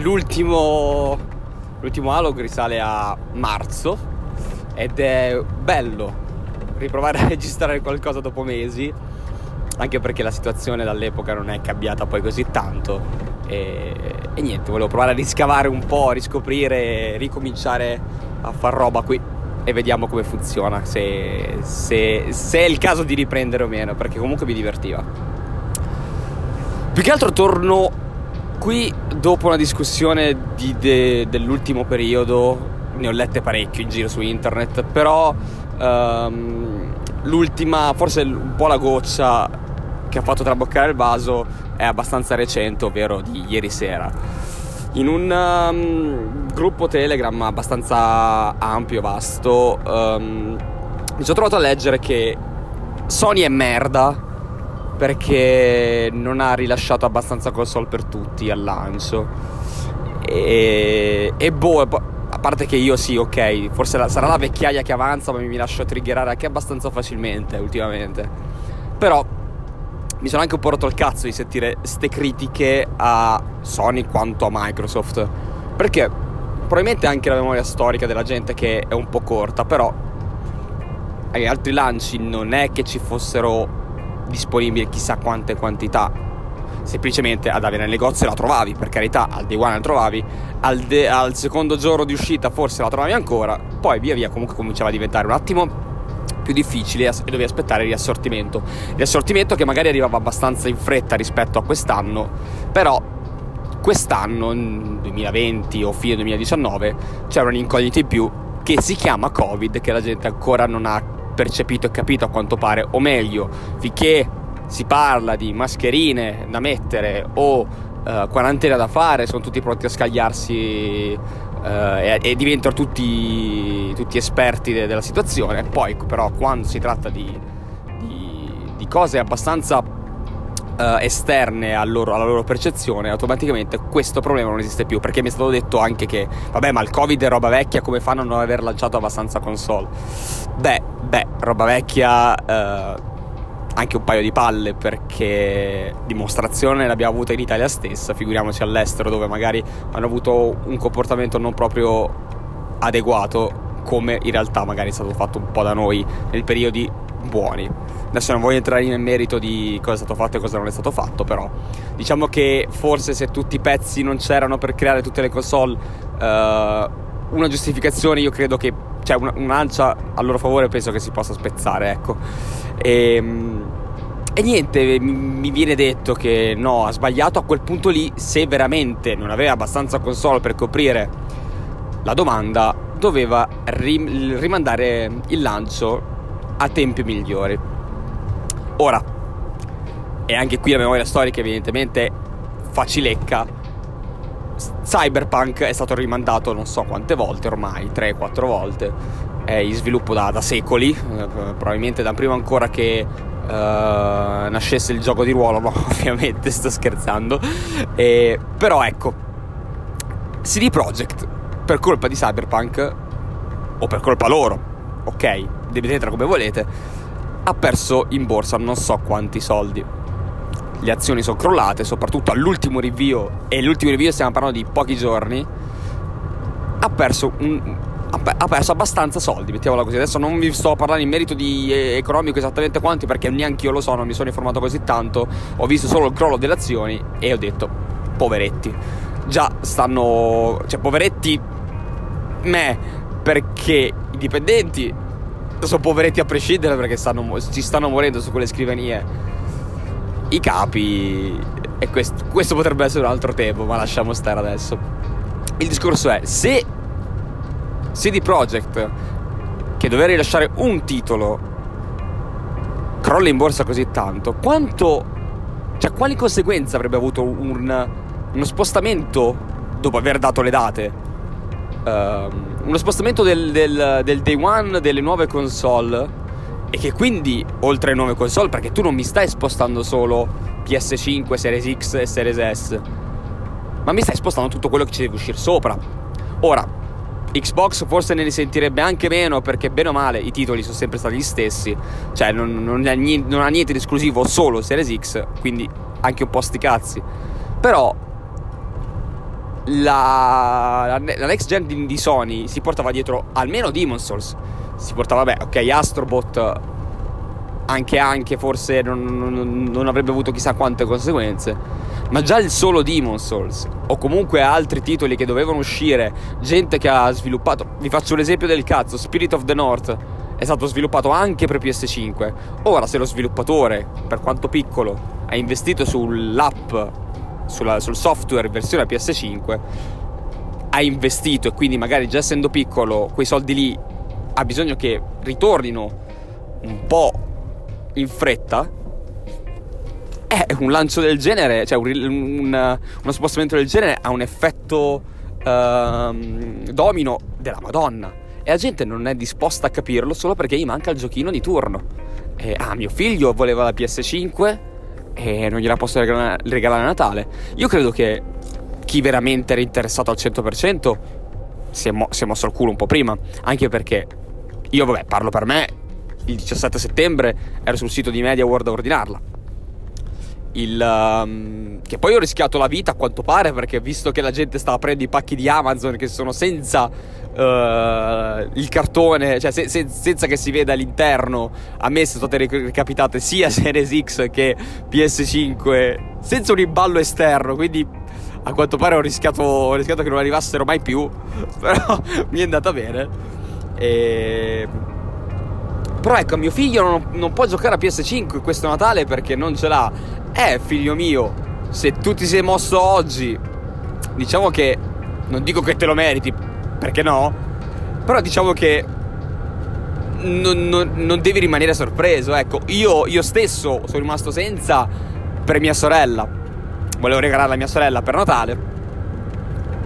l'ultimo, l'ultimo Halo risale a marzo ed è bello riprovare a registrare qualcosa dopo mesi, anche perché la situazione dall'epoca non è cambiata poi così tanto. E, e niente, volevo provare a riscavare un po', riscoprire, ricominciare a far roba qui e vediamo come funziona, se, se, se è il caso di riprendere o meno, perché comunque mi divertiva. Più che altro torno qui dopo una discussione di, de, dell'ultimo periodo, ne ho lette parecchio in giro su internet, però um, l'ultima, forse un po' la goccia che ha fatto traboccare il vaso è abbastanza recente, ovvero di ieri sera. In un um, gruppo Telegram abbastanza ampio, vasto, um, mi sono trovato a leggere che Sony è merda perché non ha rilasciato abbastanza console per tutti al lancio. E, e boh, a parte che io sì, ok, forse la, sarà la vecchiaia che avanza, ma mi lascio triggerare anche abbastanza facilmente ultimamente. Però mi sono anche un po' rotto il cazzo di sentire ste critiche a Sony quanto a Microsoft. Perché probabilmente anche la memoria storica della gente che è un po' corta, però agli altri lanci non è che ci fossero disponibile chissà quante quantità. Semplicemente andavi nel negozio la trovavi per carità al day one la trovavi al, de- al secondo giorno di uscita forse la trovavi ancora poi via via comunque cominciava a diventare un attimo più difficile e dovevi aspettare il riassortimento. Riassortimento che magari arrivava abbastanza in fretta rispetto a quest'anno però quest'anno 2020 o fine 2019 c'era un'incognita in più che si chiama covid che la gente ancora non ha percepito e capito a quanto pare, o meglio, finché si parla di mascherine da mettere o uh, quarantena da fare, sono tutti pronti a scagliarsi uh, e, e, diventano tutti, tutti esperti de- della situazione. Poi però quando si tratta di, di, di cose abbastanza Uh, esterne loro, alla loro percezione, automaticamente questo problema non esiste più. Perché mi è stato detto anche che, vabbè, ma il Covid è roba vecchia, come fanno a non aver lanciato abbastanza console? Beh, beh, roba vecchia. Uh, anche un paio di palle perché dimostrazione l'abbiamo avuta in Italia stessa, figuriamoci all'estero dove magari hanno avuto un comportamento non proprio adeguato come in realtà magari è stato fatto un po' da noi nei periodi buoni. Adesso non voglio entrare nel merito di cosa è stato fatto e cosa non è stato fatto, però diciamo che forse se tutti i pezzi non c'erano per creare tutte le console, uh, una giustificazione io credo che, cioè una, un'ancia a loro favore penso che si possa spezzare, ecco. E, ehm, e niente, mi viene detto che no, ha sbagliato a quel punto lì, se veramente non aveva abbastanza console per coprire la domanda, doveva rim- rimandare il lancio a tempi migliori. Ora, e anche qui la memoria storica evidentemente facilecca, Cyberpunk è stato rimandato non so quante volte ormai, 3-4 volte, è in sviluppo da, da secoli, eh, probabilmente da prima ancora che uh, nascesse il gioco di ruolo, no ovviamente sto scherzando, e, però ecco, CD Projekt per colpa di Cyberpunk, o per colpa loro, ok, dividetela come volete, ha perso in borsa non so quanti soldi. Le azioni sono crollate, soprattutto all'ultimo review, e l'ultimo review stiamo parlando di pochi giorni, ha perso, un, ha perso abbastanza soldi, mettiamola così. Adesso non vi sto a parlare in merito di eh, economico esattamente quanti, perché neanche io lo so, non mi sono informato così tanto. Ho visto solo il crollo delle azioni e ho detto, poveretti. Già stanno... cioè, poveretti... me, perché i dipendenti sono poveretti a prescindere perché stanno, ci stanno morendo su quelle scrivanie. I capi. E questo, questo potrebbe essere un altro tempo, ma lasciamo stare adesso. Il discorso è: se CD Projekt, che doveva rilasciare un titolo, crolla in borsa così tanto, quanto. cioè, quali conseguenze avrebbe avuto un, uno spostamento dopo aver dato le date? Uh, uno spostamento del, del, del day one delle nuove console e che quindi oltre nuove console perché tu non mi stai spostando solo PS5, Series X e Series S ma mi stai spostando tutto quello che ci deve uscire sopra. Ora Xbox forse ne risentirebbe anche meno perché bene o male i titoli sono sempre stati gli stessi cioè non, non, ha, niente, non ha niente di esclusivo solo Series X quindi anche un po' sti cazzi. Però la, la next gen di, di, Sony si portava dietro almeno Demon Souls. Si portava, beh, ok, Astrobot anche anche forse non, non, non, avrebbe avuto chissà quante conseguenze. Ma già il solo Demon Souls, o comunque altri titoli che dovevano uscire, gente che ha sviluppato. Vi faccio l'esempio del cazzo: Spirit of the North è stato sviluppato anche per PS5. Ora, se lo sviluppatore, per quanto piccolo, ha investito sull'app, sulla, sul software versione PS5, ha investito e quindi magari già essendo piccolo, quei soldi lì ha bisogno che ritornino un po' in fretta, è un lancio del genere, cioè un, un, uno spostamento del genere ha un effetto uh, domino della Madonna. E la gente non è disposta a capirlo solo perché gli manca il giochino di turno. E, ah, mio figlio voleva la PS5 e non gliela posso regalare, a Natale. Io credo che chi veramente era interessato al 100% si è, mo- si è mosso al culo un po' prima. Anche perché io, vabbè, parlo per me, il 17 settembre ero sul sito di Media World a ordinarla. Il, um, che poi ho rischiato la vita a quanto pare perché visto che la gente stava prendendo i pacchi di Amazon che sono senza uh, il cartone, cioè se, se, senza che si veda l'interno, a me sono state recapitate sia Series X che PS5 senza un imballo esterno, quindi a quanto pare ho rischiato, ho rischiato che non arrivassero mai più, però mi è andata bene. E però ecco, mio figlio non, non, può giocare a PS5 questo Natale perché non ce l'ha. Eh, figlio mio, se tu ti sei mosso oggi, diciamo che non dico che te lo meriti, perché no? Però diciamo che non, non, non devi rimanere sorpreso. Ecco, io, io stesso sono rimasto senza per mia sorella. Volevo regalare a mia sorella per Natale.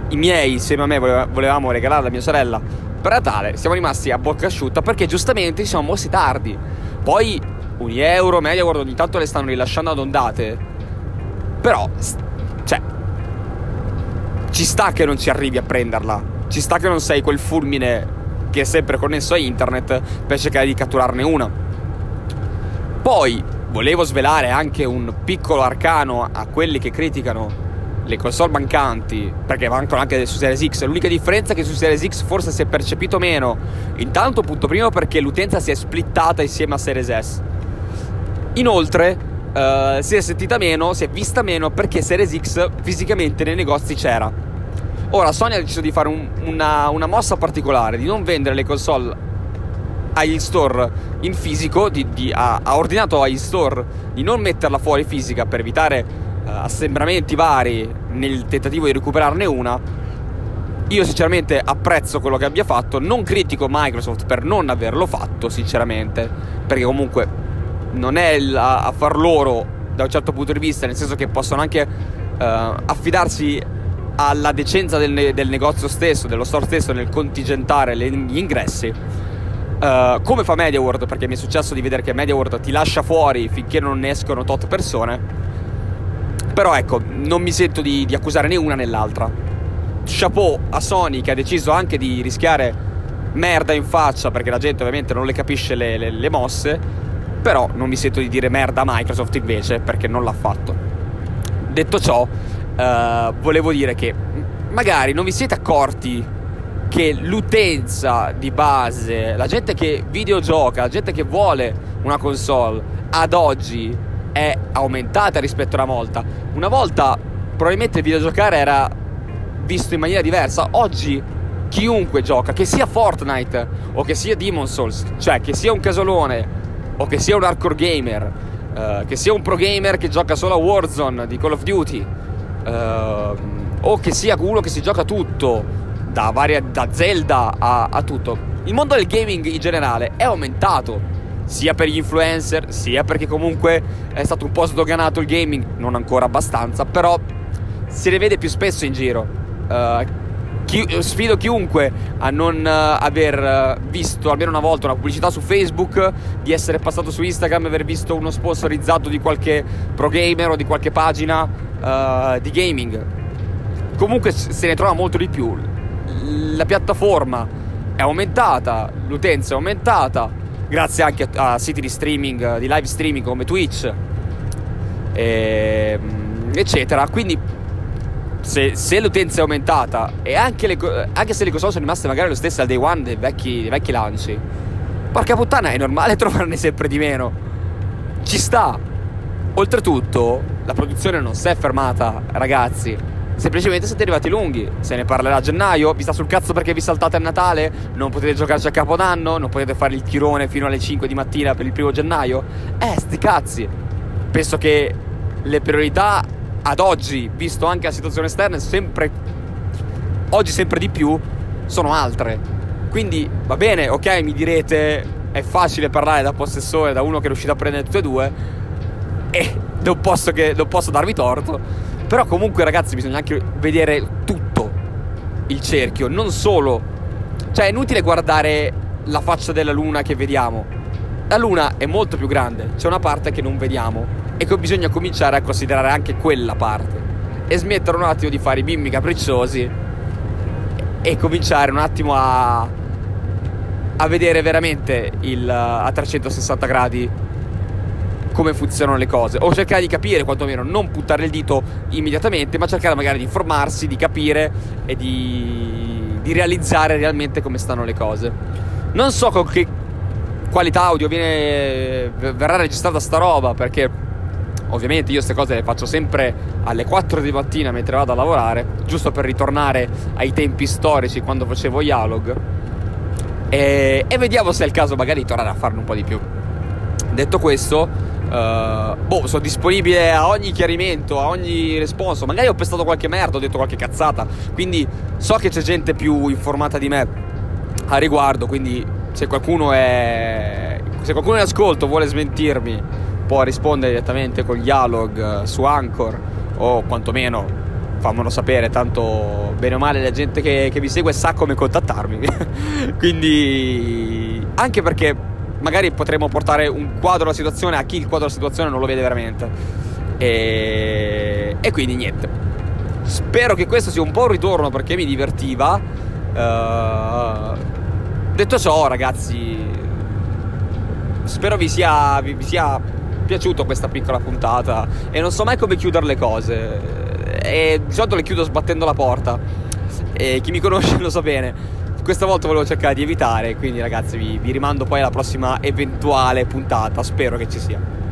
I miei, insieme a me, volevamo regalare a mia sorella per Natale siamo rimasti a bocca asciutta perché giustamente ci siamo mossi tardi. Poi un euro, media, guarda, ogni tanto le stanno rilasciando ad ondate. Però, cioè, ci sta che non ci arrivi a prenderla. Ci sta che non sei quel fulmine che è sempre connesso a internet per cercare di catturarne una. Poi, volevo svelare anche un piccolo arcano a quelli che criticano le console mancanti, perché mancano anche su Series X, l'unica differenza è che su Series X forse si è percepito meno. Intanto, punto primo, perché l'utenza si è splittata insieme a Series S. Inoltre, uh, si è sentita meno, si è vista meno perché Series X fisicamente nei negozi c'era. Ora, Sony ha deciso di fare un, una, una mossa particolare, di non vendere le console agli store in fisico, di, di, ha, ha ordinato agli store di non metterla fuori fisica per evitare uh, assembramenti vari nel tentativo di recuperarne una. Io sinceramente apprezzo quello che abbia fatto, non critico Microsoft per non averlo fatto, sinceramente, perché comunque non è a, a far loro da un certo punto di vista, nel senso che possono anche uh, affidarsi alla decenza del, del, negozio stesso, dello store stesso nel contingentare le- gli ingressi. Uh, come fa MediaWorld, perché mi è successo di vedere che MediaWorld ti lascia fuori finché non ne escono tot persone però ecco, non mi sento di, di accusare né una né l'altra. Chapeau a Sony che ha deciso anche di rischiare merda in faccia perché la gente ovviamente non le capisce le, le, le mosse. Però non mi sento di dire merda a Microsoft invece perché non l'ha fatto. Detto ciò, uh, volevo dire che magari non vi siete accorti che l'utenza di base, la gente che videogioca, la gente che vuole una console, ad oggi è aumentata rispetto a una volta. Una volta probabilmente il videogiocare era visto in maniera diversa. Oggi chiunque gioca, che sia Fortnite o che sia Demon Souls, cioè che sia un casolone o che sia un hardcore gamer, uh, che sia un pro gamer che gioca solo a Warzone di Call of Duty, uh, o che sia uno che si gioca tutto, da, varia, da Zelda a, a tutto. Il mondo del gaming in generale è aumentato sia per gli influencer, sia perché comunque è stato un po' sdoganato il gaming, non ancora abbastanza, però se ne vede più spesso in giro. Uh, chi, sfido chiunque a non uh, aver visto almeno una volta una pubblicità su Facebook, di essere passato su Instagram e aver visto uno sponsorizzato di qualche pro gamer o di qualche pagina uh, di gaming. Comunque se ne trova molto di più. La piattaforma è aumentata, l'utenza è aumentata, grazie anche a, a siti di streaming, di live streaming come Twitch, e, ehm, eccetera. Quindi se, se l'utenza è aumentata e anche, le, anche, se le console sono rimaste magari lo stesso al day one dei vecchi, dei vecchi lanci, porca puttana, è normale trovarne sempre di meno. Ci sta. Oltretutto, la produzione non si è fermata, ragazzi. Semplicemente siete arrivati lunghi. Se ne parlerà a gennaio. Vi sta sul cazzo perché vi saltate a Natale? Non potete giocarci a Capodanno? Non potete fare il tirone fino alle 5 di mattina per il primo gennaio? Eh, sti cazzi. Penso che le priorità ad oggi, visto anche la situazione esterna, sempre oggi sempre di più sono altre. Quindi va bene, ok, mi direte è facile parlare da possessore, da uno che è riuscito a prendere tutte e due e non posso, che, non posso darvi torto. Però comunque ragazzi bisogna anche vedere tutto il cerchio, non solo cioè è inutile guardare la faccia della luna che vediamo. La luna è molto più grande, c'è una parte che non vediamo e che bisogna cominciare a considerare anche quella parte. E smettere un attimo di fare i bimbi capricciosi e cominciare un attimo a, a vedere veramente il, a 360 gradi come funzionano le cose. O cercare di capire quantomeno non puntare il dito immediatamente ma cercare magari di informarsi di capire e di, di realizzare realmente come stanno le cose. Non so con che qualità audio viene, verrà registrata sta roba perché Ovviamente io queste cose le faccio sempre alle 4 di mattina mentre vado a lavorare, giusto per ritornare ai tempi storici quando facevo Yalog. E, e vediamo se è il caso magari di tornare a farne un po' di più. Detto questo, uh, boh, sono disponibile a ogni chiarimento, a ogni responso. Magari ho pestato qualche merda, ho detto qualche cazzata. Quindi so che c'è gente più informata di me a riguardo. Quindi se qualcuno è. Se qualcuno in ascolto vuole smentirmi può rispondere direttamente con dialog eh, su Anchor o quantomeno fammelo sapere, tanto bene o male la gente che, che vi segue sa come contattarmi. Quindi anche perché magari potremmo portare un quadro della situazione a chi il quadro della situazione non lo vede veramente. E, e quindi niente. Spero che questo sia un po' un ritorno perché mi divertiva. Uh, detto ciò, ragazzi, spero vi sia, vi, vi sia piaciuto questa piccola puntata e non so mai come chiudere le cose. E di solito le chiudo sbattendo la porta. E chi mi conosce lo sa bene. Questa volta volevo cercare di evitare, quindi ragazzi vi, vi rimando poi alla prossima eventuale puntata, spero che ci sia.